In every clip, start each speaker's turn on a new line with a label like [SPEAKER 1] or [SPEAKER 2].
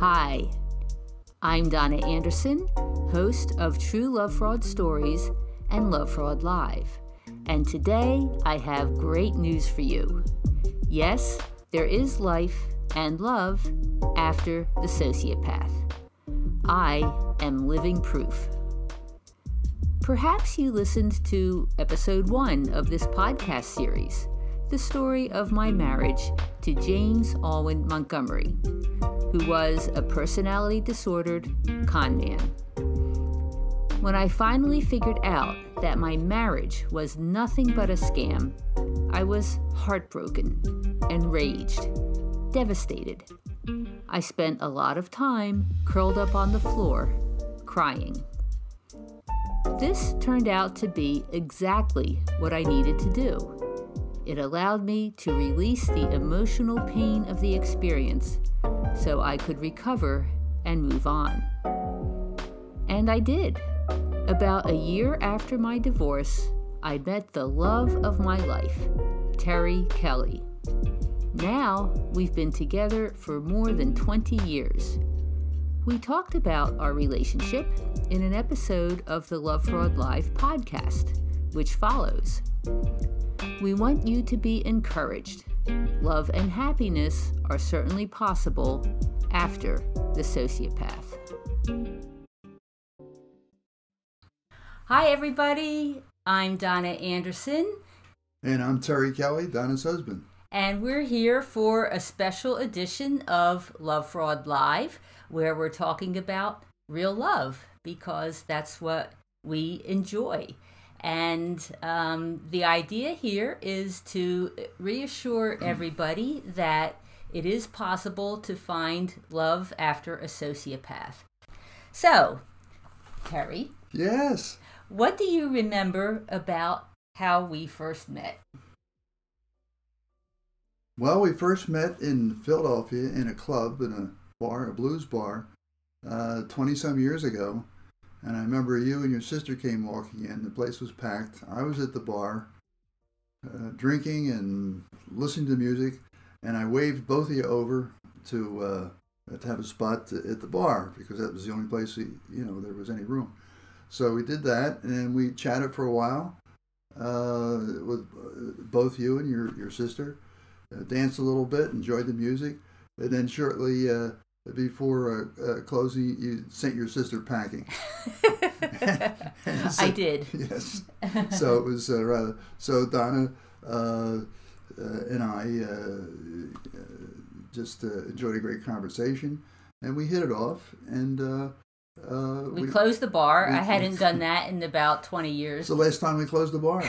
[SPEAKER 1] Hi, I'm Donna Andersen, host of True Love Fraud Stories and Love Fraud Live. And today I have great news for you. Yes, there is life and love after the sociopath. I am living proof. Perhaps you listened to episode one of this podcast series, the story of my marriage to James Alwyn Montgomery, who was a personality disordered con man. When I finally figured out that my marriage was nothing but a scam, I was heartbroken, enraged, devastated. I spent a lot of time curled up on the floor, crying. This turned out to be exactly what I needed to do. It allowed me to release the emotional pain of the experience so I could recover and move on. And I did. About a year after my divorce, I met the love of my life, Terry Kelly. Now we've been together for more than 20 years. We talked about our relationship in an episode of the Love Fraud Live podcast, which follows. We want you to be encouraged. Love and happiness are certainly possible after the sociopath. Hi, everybody. I'm Donna Andersen.
[SPEAKER 2] And I'm Terry Kelly, Donna's husband.
[SPEAKER 1] And we're here for a special edition of Love Fraud Live, where we're talking about real love because that's what we enjoy. And um, the idea here is to reassure everybody that it is possible to find love after a sociopath. So, Terry.
[SPEAKER 2] Yes.
[SPEAKER 1] What do you remember about how we first met?
[SPEAKER 2] Well, we first met in Philadelphia in a club, in a bar, a blues bar, 20 uh, some years ago. And I remember you and your sister came walking in. The place was packed. I was at the bar, uh, drinking and listening to music. And I waved both of you over to uh, to have a spot to, at the bar because that was the only place you know there was any room. So we did that, and we chatted for a while uh, with uh, both you and your your sister. Uh, danced a little bit, enjoyed the music, and then shortly uh, before uh, uh, closing, you sent your sister packing.
[SPEAKER 1] so, I did.
[SPEAKER 2] Yes. So it was uh, rather. So Donna uh, and I just enjoyed a great conversation, and we hit it off, and
[SPEAKER 1] uh, we, we, closed the bar. We, I hadn't done that in about 20 years.
[SPEAKER 2] It's the last time we closed the bar.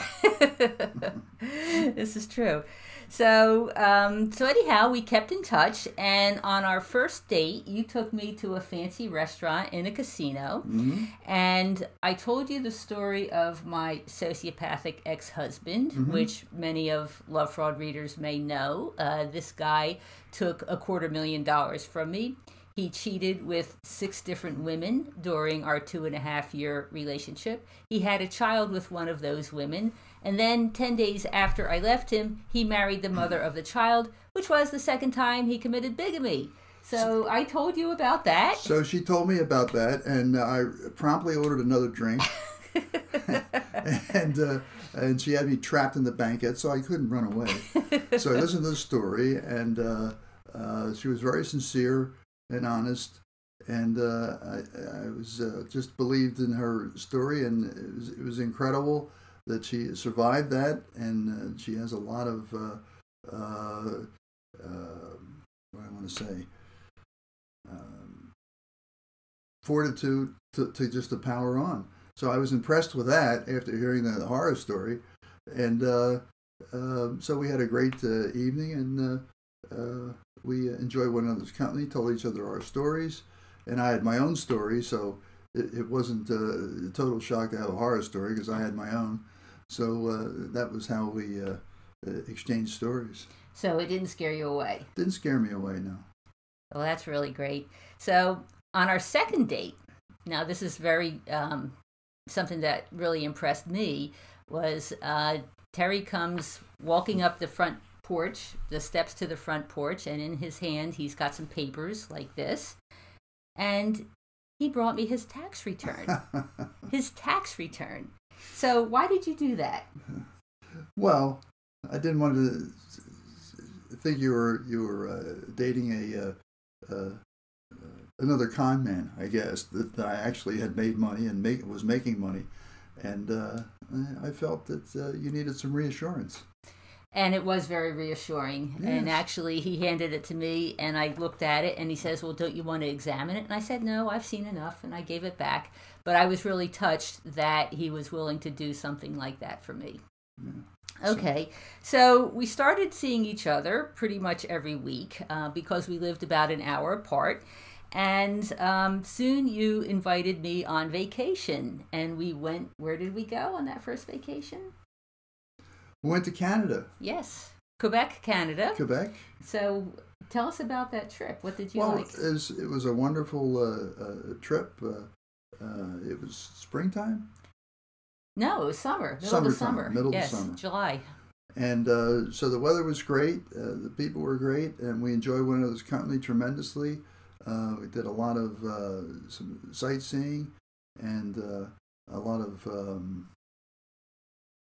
[SPEAKER 1] this is true. So, um, so anyhow, we kept in touch, and on our first date, you took me to a fancy restaurant in a casino, mm-hmm. and I told you the story of my sociopathic ex-husband, mm-hmm. which many of Love Fraud readers may know. Uh, this guy took a quarter million dollars from me. He cheated with six different women during our two and a half year relationship. He had a child with one of those women. And then 10 days after I left him, he married the mother of the child, which was the second time he committed bigamy. So I told you about that.
[SPEAKER 2] So she told me about that, and I promptly ordered another drink. and uh, and she had me trapped in the banquet, so I couldn't run away. so I listened to the story, and uh, uh, she was very sincere and honest. And uh, I, I, was uh, just believed in her story, and it was, it was incredible that she survived that, and uh, she has a lot of uh, uh, uh, what I want to say um, fortitude to, to just to power on. So I was impressed with that after hearing the horror story, and um, so we had a great evening, and uh, we enjoyed one another's company, told each other our stories, and I had my own story, so it wasn't a total shock to have a horror story because I had my own. So uh, that was how we uh, exchanged stories.
[SPEAKER 1] So it didn't scare you away?
[SPEAKER 2] Didn't scare me away, no.
[SPEAKER 1] Well, that's really great. So on our second date, now this is very um, something that really impressed me was uh, Terry comes walking up the front porch, the steps to the front porch, and in his hand he's got some papers like this. and he brought me his tax return. his tax return. So why did you do that?
[SPEAKER 2] Well, I didn't want to think you were you were uh, dating a uh, uh, another con man, I guess that, that, I actually had made money and make, was making money, and uh, I felt that uh, you needed some reassurance.
[SPEAKER 1] And it was very reassuring. Yes. And actually, he handed it to me, and I looked at it, and he says, "Well, don't you want to examine it?" And I said, "No, I've seen enough," and I gave it back. But I was really touched that he was willing to do something like that for me. Yeah. Okay, so we started seeing each other pretty much every week uh, because we lived about an hour apart. And um, soon you invited me on vacation, and we went. Where did we go on that first vacation?
[SPEAKER 2] We went to Canada.
[SPEAKER 1] Yes, Quebec, Canada.
[SPEAKER 2] Quebec.
[SPEAKER 1] So tell us about that trip. What did you
[SPEAKER 2] well,
[SPEAKER 1] like?
[SPEAKER 2] It was, it was a wonderful uh, uh, trip. Uh, uh it was springtime.
[SPEAKER 1] No, it was summer. Middle
[SPEAKER 2] summer
[SPEAKER 1] of summer.
[SPEAKER 2] Middle
[SPEAKER 1] yes,
[SPEAKER 2] of summer.
[SPEAKER 1] July.
[SPEAKER 2] And uh, so the weather was great. Uh, the people were great, and we enjoyed one another's company tremendously. we did a lot of some sightseeing and a lot of um,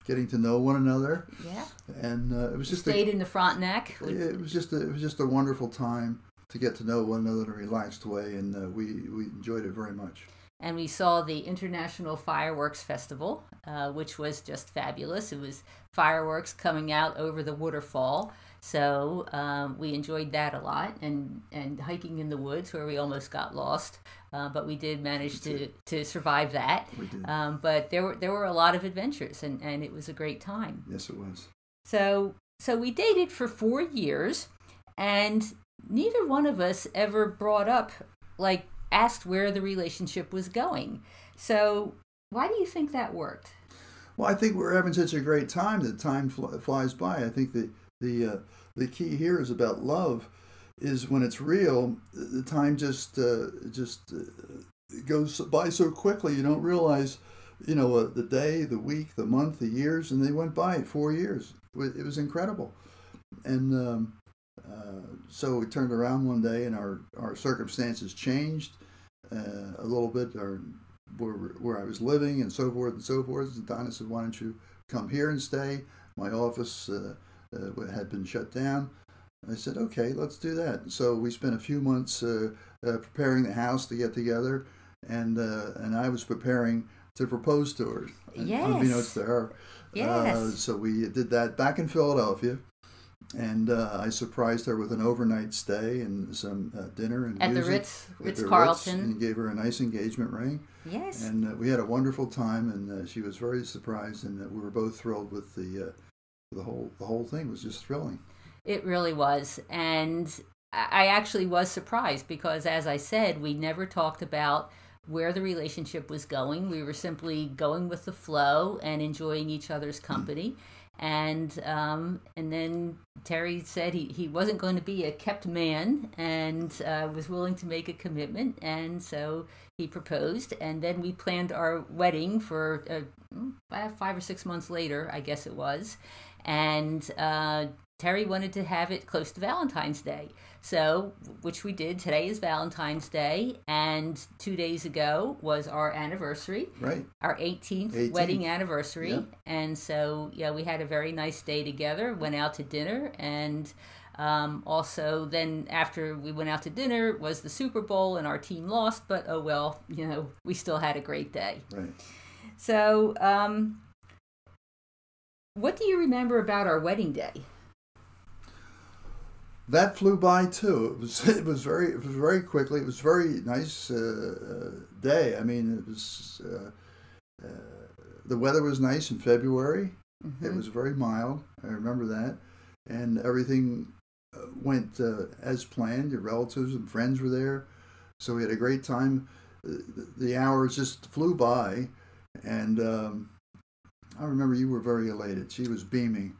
[SPEAKER 2] getting to know one another.
[SPEAKER 1] Yeah.
[SPEAKER 2] And uh, it was just
[SPEAKER 1] stayed a, in the Frontenac.
[SPEAKER 2] It was just a, it was just a wonderful time to get to know one another in a relaxed way, and uh, we we enjoyed it very much.
[SPEAKER 1] And we saw the International Fireworks Festival, uh, which was just fabulous. It was fireworks coming out over the waterfall. So um, we enjoyed that a lot, and and hiking in the woods where we almost got lost, uh, but we did manage to to survive that.
[SPEAKER 2] We did.
[SPEAKER 1] Um, but there were there were a lot of adventures, and and it was a great time.
[SPEAKER 2] Yes, it was.
[SPEAKER 1] So so we dated for four years, and neither one of us ever brought up like asked where the relationship was going. So why do you think that worked?
[SPEAKER 2] Well, I think we're having such a great time that time fl- flies by. I think that the uh, the key here is about love is when it's real the time just uh, just uh, goes by so quickly you don't realize you know uh, the day the week the month the years and they went by four years it was incredible and um, uh, so we turned around one day and our our circumstances changed uh, a little bit or where, where I was living and so forth and so forth and Donna said why don't you come here and stay my office uh, uh, had been shut down. I said, okay, let's do that. So we spent a few months uh, uh, preparing the house to get together, and uh, and I was preparing to propose to her,
[SPEAKER 1] yes.
[SPEAKER 2] unbeknownst to her.
[SPEAKER 1] Yes.
[SPEAKER 2] Uh, so we did that back in Philadelphia, and uh, I surprised her with an overnight stay and some dinner and
[SPEAKER 1] at
[SPEAKER 2] music
[SPEAKER 1] the Ritz, Ritz Carlton,
[SPEAKER 2] and gave her a nice engagement ring.
[SPEAKER 1] Yes.
[SPEAKER 2] And we had a wonderful time, and she was very surprised, and we were both thrilled with the the whole the whole thing was just thrilling.
[SPEAKER 1] It really was, and I actually was surprised because, as I said, we never talked about where the relationship was going. We were simply going with the flow and enjoying each other's company. Mm. And um, and then Terry said he, he wasn't going to be a kept man and uh, was willing to make a commitment. And so he proposed. And then we planned our wedding for uh, five or six months later, I guess it was and uh, Terry wanted to have it close to Valentine's Day. So, which we did. Today is Valentine's Day, and two days ago was our anniversary.
[SPEAKER 2] Right.
[SPEAKER 1] Our 18th, 18th. wedding anniversary. Yeah. And so, yeah, we had a very nice day together, went out to dinner, and um, also then after we went out to dinner was the Super Bowl, and our team lost, but oh well, you know, we still had a great day.
[SPEAKER 2] Right.
[SPEAKER 1] So, um, what do you remember about our wedding day?
[SPEAKER 2] That flew by too. It was it was very it was very quickly. It was very nice uh, day. I mean, it was uh, uh, the weather was nice in February. Mm-hmm. It was very mild. I remember that, and everything uh, went uh, as planned. Your relatives and friends were there, so we had a great time. The, the hours just flew by, and um, I remember you were very elated. She was beaming,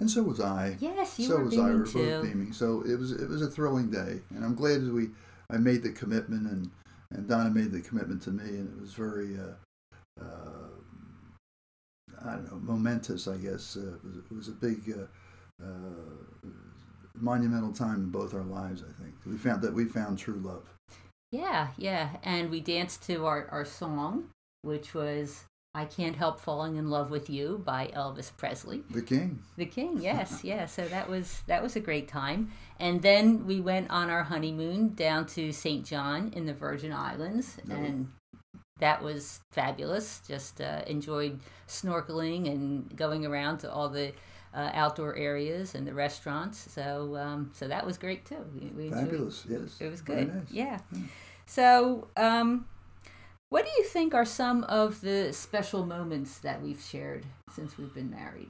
[SPEAKER 2] and so was I.
[SPEAKER 1] Yes, you
[SPEAKER 2] so
[SPEAKER 1] were
[SPEAKER 2] was
[SPEAKER 1] beaming
[SPEAKER 2] I. We were
[SPEAKER 1] too.
[SPEAKER 2] both beaming. So it was it was a thrilling day, and I'm glad that we I made the commitment, and and Donna made the commitment to me, and it was very. Uh, uh, I don't know, momentous, I guess. Uh, it, was, it was a big, uh, uh, monumental time in both our lives. I think we found that we found true love.
[SPEAKER 1] Yeah, yeah. And we danced to our, our song, which was I Can't Help Falling in Love with You by Elvis Presley.
[SPEAKER 2] The King.
[SPEAKER 1] The King, yes, yeah. So that was that was a great time. And then we went on our honeymoon down to St. John in the Virgin Islands and that was fabulous. Just uh, enjoyed snorkeling and going around to all the uh, outdoor areas and the restaurants. So um, so that was great too. We, we enjoyed-
[SPEAKER 2] Fabulous, yes.
[SPEAKER 1] it was
[SPEAKER 2] Very
[SPEAKER 1] good.
[SPEAKER 2] nice.
[SPEAKER 1] Yeah. So, um, what do you think are some of the special moments that we've shared since we've been married?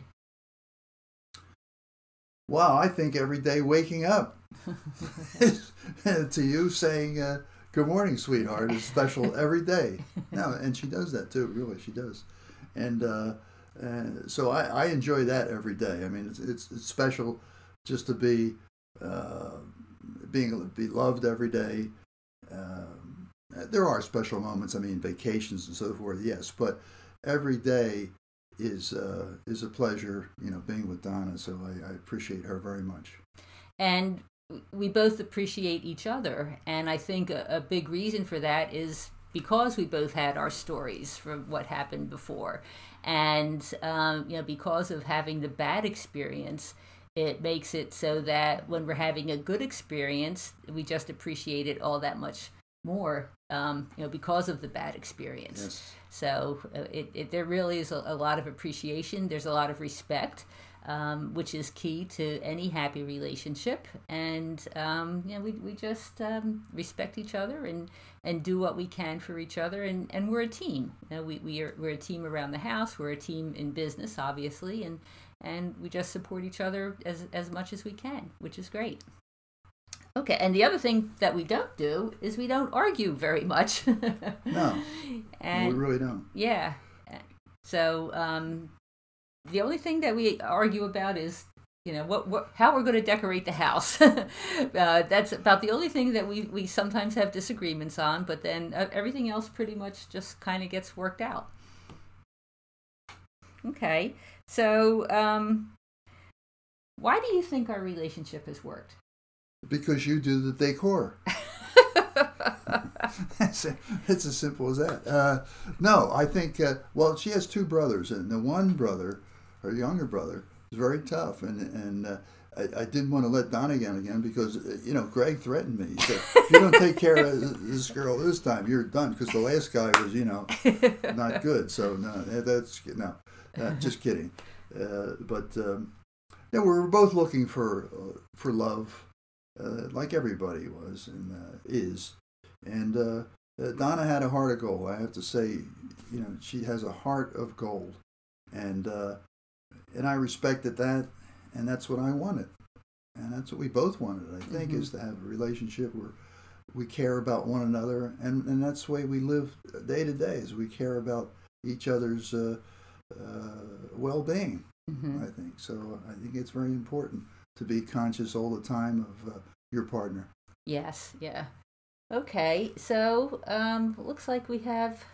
[SPEAKER 2] Wow, I think every day waking up to you saying, uh, Good morning, sweetheart, is special every day. No, and she does that too, really, she does. And uh, uh, so I, I enjoy that every day. I mean, it's, it's, it's special just to be uh, being be loved every day. There are special moments, I mean, vacations and so forth, yes, but every day is uh, is a pleasure, you know, being with Donna. So I, I appreciate her very much.
[SPEAKER 1] And we both appreciate each other. And I think a, a big reason for that is because we both had our stories from what happened before. And, um, you know, because of having the bad experience, it makes it so that when we're having a good experience, we just appreciate it all that much more, um, you know, because of the bad experience.
[SPEAKER 2] Yes.
[SPEAKER 1] So uh, it, it, there really is a, a lot of appreciation. There's a lot of respect, um, which is key to any happy relationship. And um, you know, we, we just um, respect each other and, and do what we can for each other. And, and we're a team. You know, we, we are, we're a team around the house. We're a team in business, obviously. And, and we just support each other as, as much as we can, which is great. Okay, and the other thing that we don't do is we don't argue very much.
[SPEAKER 2] No,
[SPEAKER 1] and
[SPEAKER 2] we really don't.
[SPEAKER 1] yeah. So um, the only thing that we argue about is, you know, what, what how we're going to decorate the house. uh, that's about the only thing that we, we sometimes have disagreements on. But then uh, everything else pretty much just kind of gets worked out. Okay, so um, why do you think our relationship has worked?
[SPEAKER 2] Because you do the decor. it's, it's as simple as that. Uh, no, I think, uh, well, she has two brothers, and the one brother, her younger brother, is very tough. And, and uh, I, I didn't want to let Donna again again because, uh, you know, Greg threatened me. He said, if you don't take care of this girl this time, you're done. Because the last guy was, you know, not good. So, no, that's, no, just kidding. Uh, but, um, yeah, we were both looking for, uh, for love uh, like everybody was and uh, is. And uh, uh, Donna had a heart of gold. I have to say, you know, she has a heart of gold, and uh, and I respected that, and that's what I wanted, and that's what we both wanted. I think
[SPEAKER 1] Mhm.
[SPEAKER 2] is to have a relationship where we care about one another, and and that's the way we live day to day. Is we care about each other's uh, uh, well-being.
[SPEAKER 1] Mhm.
[SPEAKER 2] I think so. I think it's very important to be conscious all the time of uh, your partner.
[SPEAKER 1] Yes, yeah. Okay, so um, looks like we have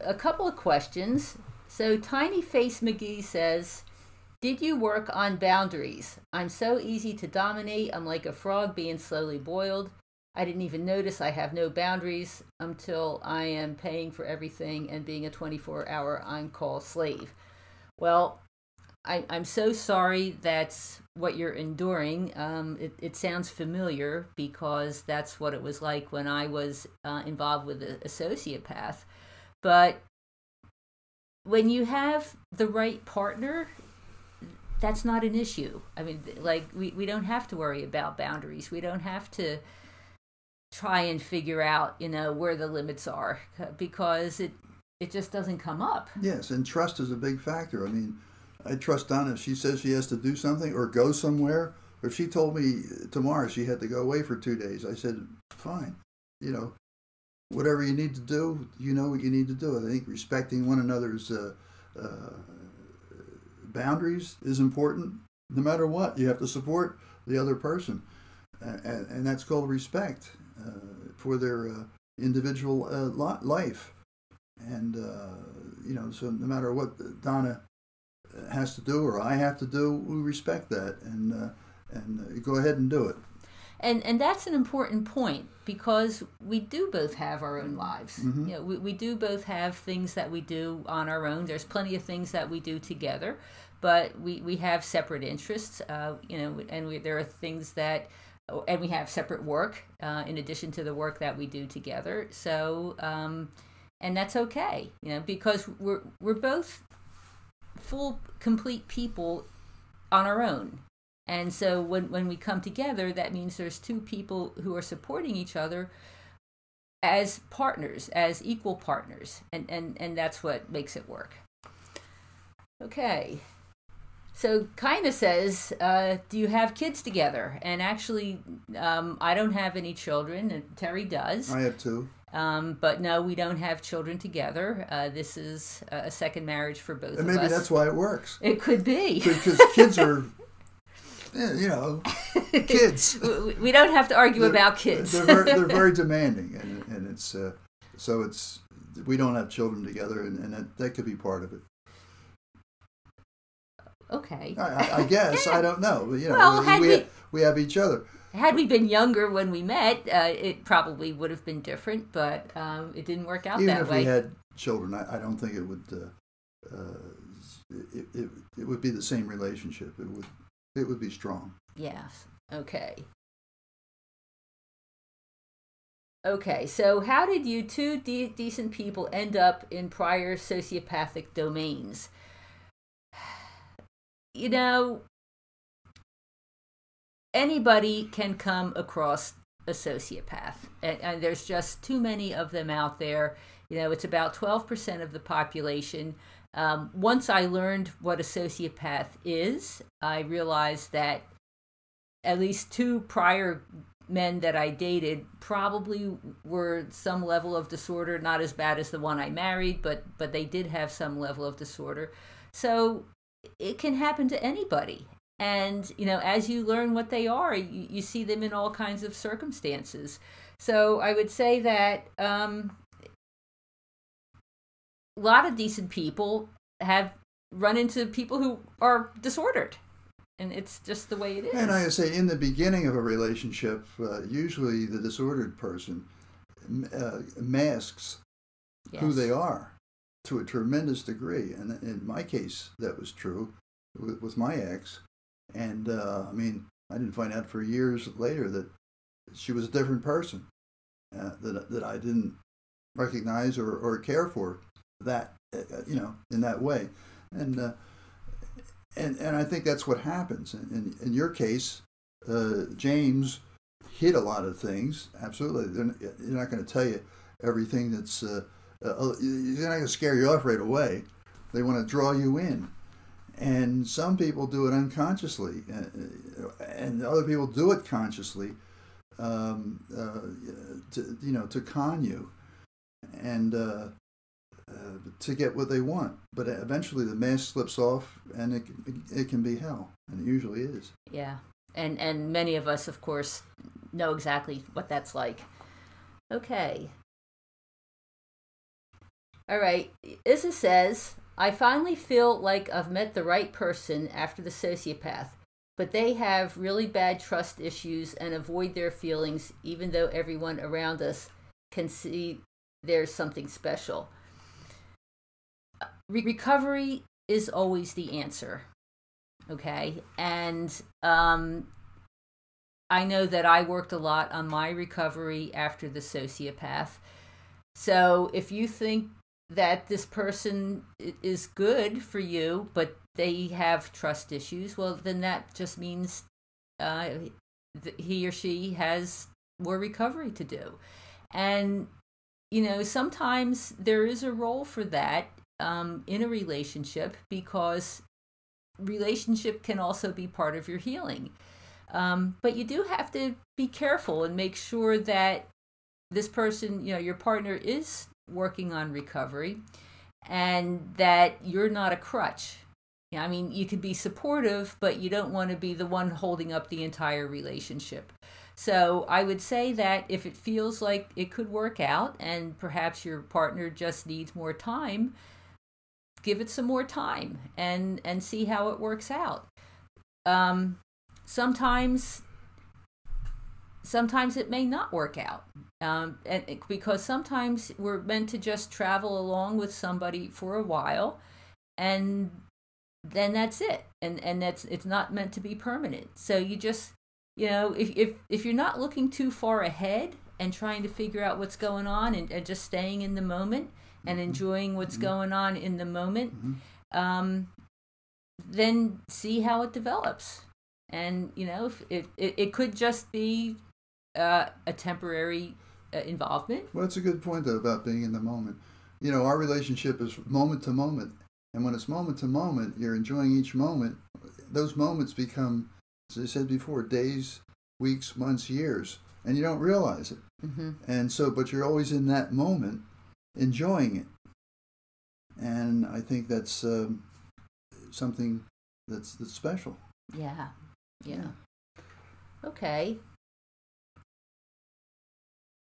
[SPEAKER 1] a couple of questions. So Tiny Face McGee says, "Did you work on boundaries? I'm so easy to dominate. I'm like a frog being slowly boiled. I didn't even notice I have no boundaries until I am paying for everything and being a 24-hour on-call slave." Well, I, I'm so sorry that's what you're enduring. Um, it, it sounds familiar because that's what it was like when I was uh, involved with a, a sociopath. But when you have the right partner, that's not an issue. I mean, like, we, we don't have to worry about boundaries. We don't have to try and figure out, you know, where the limits are because it, it just doesn't come up.
[SPEAKER 2] Yes, and trust is a big factor. I mean, I trust Donna if she says she has to do something or go somewhere. Or if she told me tomorrow she had to go away for two days, I said, fine. You know, whatever you need to do, you know what you need to do. I think respecting one another's uh, uh, boundaries is important. No matter what, you have to support the other person, and, and that's called respect uh, for their uh, individual uh, life. And uh, you know, so no matter what Donna has to do or I have to do, we respect that and uh, and uh, go ahead and do it.
[SPEAKER 1] and and that's an important point because we do both have our own lives.
[SPEAKER 2] Mhm.
[SPEAKER 1] You know, we, we do both have things that we do on our own. There's plenty of things that we do together, but we we have separate interests. Uh, you know, and we, there are things that. And we have separate work uh, in addition to the work that we do together. So, um, and that's okay, you know, because we're we're both full, complete people on our own. And so when, when we come together, that means there's two people who are supporting each other as partners, as equal partners. And, and, and that's what makes it work. Okay. So Kinda says, uh, do you have kids together? And actually, um, I don't have any children, and Terry does.
[SPEAKER 2] I have two.
[SPEAKER 1] Um, but no, we don't have children together. Uh, this is a a second marriage for both of us.
[SPEAKER 2] And maybe
[SPEAKER 1] us.
[SPEAKER 2] that's why it works.
[SPEAKER 1] It could be.
[SPEAKER 2] Because kids are, you know, kids.
[SPEAKER 1] We- don't have to argue about kids.
[SPEAKER 2] They're very, they're very demanding, and, and it's uh, so it's we don't have children together, and, and that, that could be part of it.
[SPEAKER 1] okay.
[SPEAKER 2] I, I, guess I don't know. You know,
[SPEAKER 1] Well,
[SPEAKER 2] we, we,
[SPEAKER 1] we-
[SPEAKER 2] we have each other.
[SPEAKER 1] Had we been younger when we met, uh, it probably would have been different, but um, it didn't work out
[SPEAKER 2] Even
[SPEAKER 1] that
[SPEAKER 2] if
[SPEAKER 1] way.
[SPEAKER 2] we had children, I, I don't think it would. Uh, uh, it, it, it would be the same relationship. It would it would be strong.
[SPEAKER 1] Yes. Okay. Okay, so how did you two de- decent people end up in prior sociopathic domains? You know, anybody can come across a sociopath, and, and there's just too many of them out there. You know, it's about 12% of the population. Um, once I learned what a sociopath is, I realized that at least two prior men that I dated probably were some level of disorder, not as bad as the one I married, but but they did have some level of disorder. So it can happen to anybody. And you know, as you learn what they are, you, you see them in all kinds of circumstances. So I would say that um, a lot of decent people have run into people who are disordered and it's just the way it is.
[SPEAKER 2] And I say, in the beginning of a relationship, uh, usually the disordered person uh, masks who they are to a tremendous degree. And in my case, that was true with, with my ex. And uh, I mean, I didn't find out for years later that she was a different person uh, that, that I didn't recognize or, or care for that, uh, you know, in that way. And, uh, and, and I think that's what happens. In, in, in your case, uh, James hid a lot of things. Absolutely. They're not, they're not going to tell you everything that's, uh, uh, they're not going to scare you off right away. They want to draw you in. And some people do it unconsciously, uh, and other people do it consciously, um, uh, to, you know, to con you, and uh, uh, to get what they want. But eventually, the mask slips off, and it it can be hell, and it usually is.
[SPEAKER 1] Yeah. And and many of us of course know exactly what that's like. Okay. All right. Issa says, I finally feel like I've met the right person after the sociopath, but they have really bad trust issues and avoid their feelings, even though everyone around us can see there's something special. Re- recovery is always the answer. Okay. And um, I know that I worked a lot on my recovery after the sociopath. So if you think that this person is good for you, but they have trust issues, well, then that just means uh, he or she has more recovery to do. And, you know, sometimes there is a role for that um, in a relationship because relationship can also be part of your healing. Um, but you do have to be careful and make sure that this person, you know, your partner is working on recovery and that you're not a crutch. I mean, you could be supportive, but you don't want to be the one holding up the entire relationship. So I would say that if it feels like it could work out and perhaps your partner just needs more time, give it some more time and and see how it works out. Um, sometimes sometimes it may not work out. Um, and because sometimes we're meant to just travel along with somebody for a while, and then that's it. And and that's it's not meant to be permanent. So you just you know if if if you're not looking too far ahead and trying to figure out what's going on and, and just staying in the moment and mm-hmm. enjoying what's mm-hmm. going on in the moment, mm-hmm. um, then see how it develops. And you know, if it, it, it could just be uh, a temporary uh, involvement.
[SPEAKER 2] Well, that's a good point though about being in the moment. You know, our relationship is moment to moment, and when it's moment to moment, you're enjoying each moment. Those moments become, as I said before, days, weeks, months, years, and you don't realize it. Mm-hmm. And so, but you're always in that moment, enjoying it. And I think that's um, something that's that's special.
[SPEAKER 1] Yeah. yeah. yeah. Okay.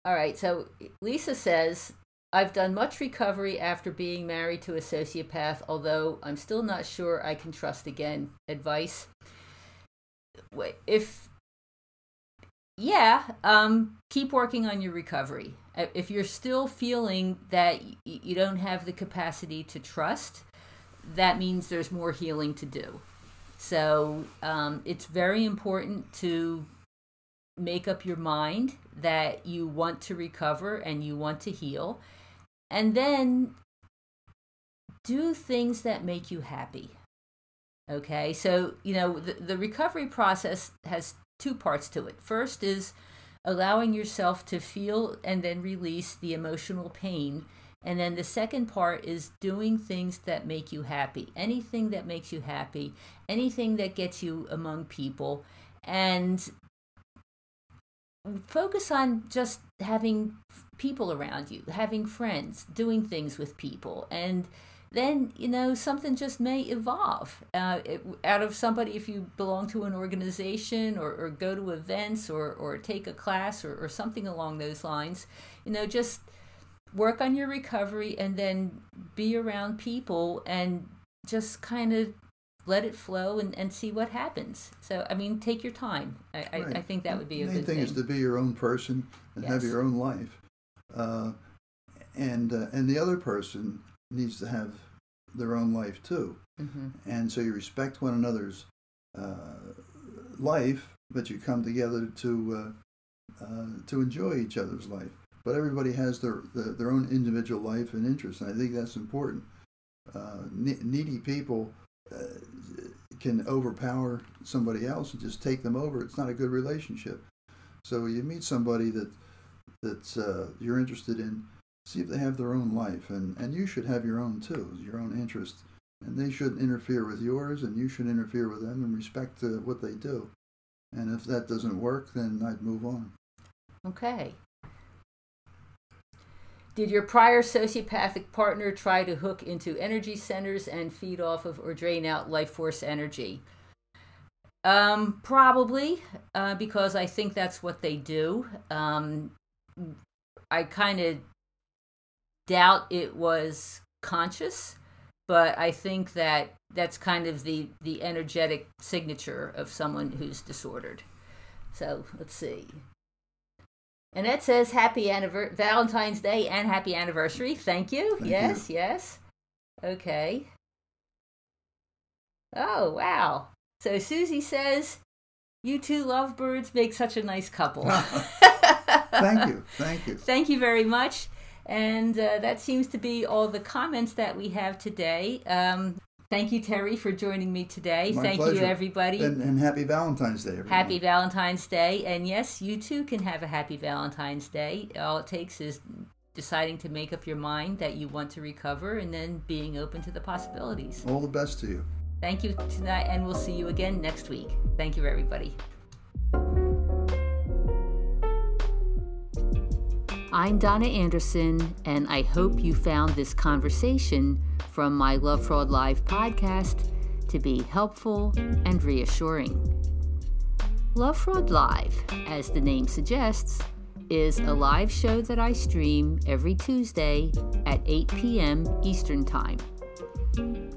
[SPEAKER 1] All right, so Lisa says, I've done much recovery after being married to a sociopath, although I'm still not sure I can trust again. Advice? If, yeah, um, keep working on your recovery. If you're still feeling that you don't have the capacity to trust, that means there's more healing to do. So um, it's very important to make up your mind that you want to recover and you want to heal. And then do things that make you happy. Okay, so, you know, the, the recovery process has two parts to it. First is allowing yourself to feel and then release the emotional pain. And then the second part is doing things that make you happy. Anything that makes you happy, anything that gets you among people. And focus on just having people around you, having friends, doing things with people, and then you know something just may evolve. Uh, it, out of somebody if you belong to an organization or, or go to events or, or take a class or, or something along those lines you know just work on your recovery and then be around people and just kind of let it flow and, and see what happens. So, I mean, take your time. I, right. I, I, think that would be a good thing.
[SPEAKER 2] the
[SPEAKER 1] main
[SPEAKER 2] thing, is to be your own person and yes. have your own life. Uh, and, uh, and the other person needs to have their own life too. Mm-hmm. And so you respect one another's uh, life, but you come together to, uh, uh, to enjoy each other's life. But everybody has their, their, their own individual life and interests, and I think that's important. Uh, needy people uh, can overpower somebody else and just take them over. It's not a good relationship. So you meet somebody that that uh, you're interested in, see if they have their own life, and and you should have your own too, your own interest, and they shouldn't interfere with yours, and you should interfere with them and respect uh, what they do. And if that doesn't work, then I'd move on.
[SPEAKER 1] Okay. Did your prior sociopathic partner try to hook into energy centers and feed off of or drain out life force energy? Um, probably, uh, because I think that's what they do. Um, I kind of doubt it was conscious, but I think that that's kind of the the energetic signature of someone who's disordered. So let's see. Annette says happy anniver- Valentine's Day and happy anniversary. Thank you. Thank yes, you. yes. Okay. Oh, wow. So Susie says, You two lovebirds make such a nice couple.
[SPEAKER 2] Thank you. Thank you.
[SPEAKER 1] Thank you very much. And uh, that seems to be all the comments that we have today. Um, Thank you, Terry, for joining me today.
[SPEAKER 2] My
[SPEAKER 1] Thank
[SPEAKER 2] pleasure.
[SPEAKER 1] you, everybody.
[SPEAKER 2] And, and, happy Valentine's Day, everyone.
[SPEAKER 1] Happy Valentine's Day. And yes, you too can have a happy Valentine's Day. All it takes is deciding to make up your mind that you want to recover and then being open to the possibilities.
[SPEAKER 2] All the best to you.
[SPEAKER 1] Thank you tonight, and we'll see you again next week. Thank you, everybody. I'm Donna Andersen, and I hope you found this conversation from my Love Fraud Live podcast to be helpful and reassuring. Love Fraud Live, as the name suggests, is a live show that I stream every Tuesday at 8 p.m. Eastern Time.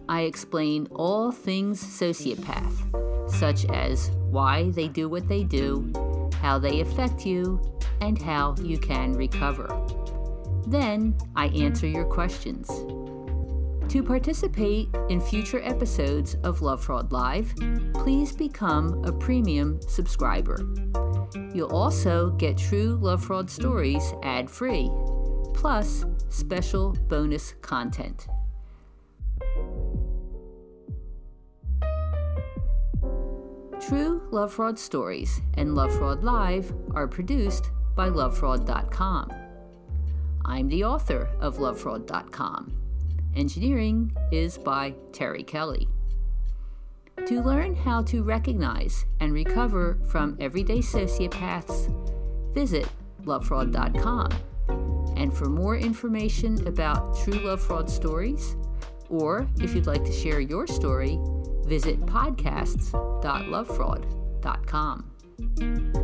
[SPEAKER 1] I explain all things sociopath, such as why they do what they do, how they affect you, and how you can recover. Then I answer your questions. To participate in future episodes of Love Fraud Live, please become a premium subscriber. You'll also get true love fraud stories ad free, plus special bonus content. True Love Fraud Stories and Love Fraud Live are produced by lovefraud.com. I'm the author of lovefraud.com. Engineering is by Terry Kelly. To learn how to recognize and recover from everyday sociopaths, visit lovefraud.com. And for more information about true love fraud stories, or if you'd like to share your story, visit podcasts.lovefraud.com.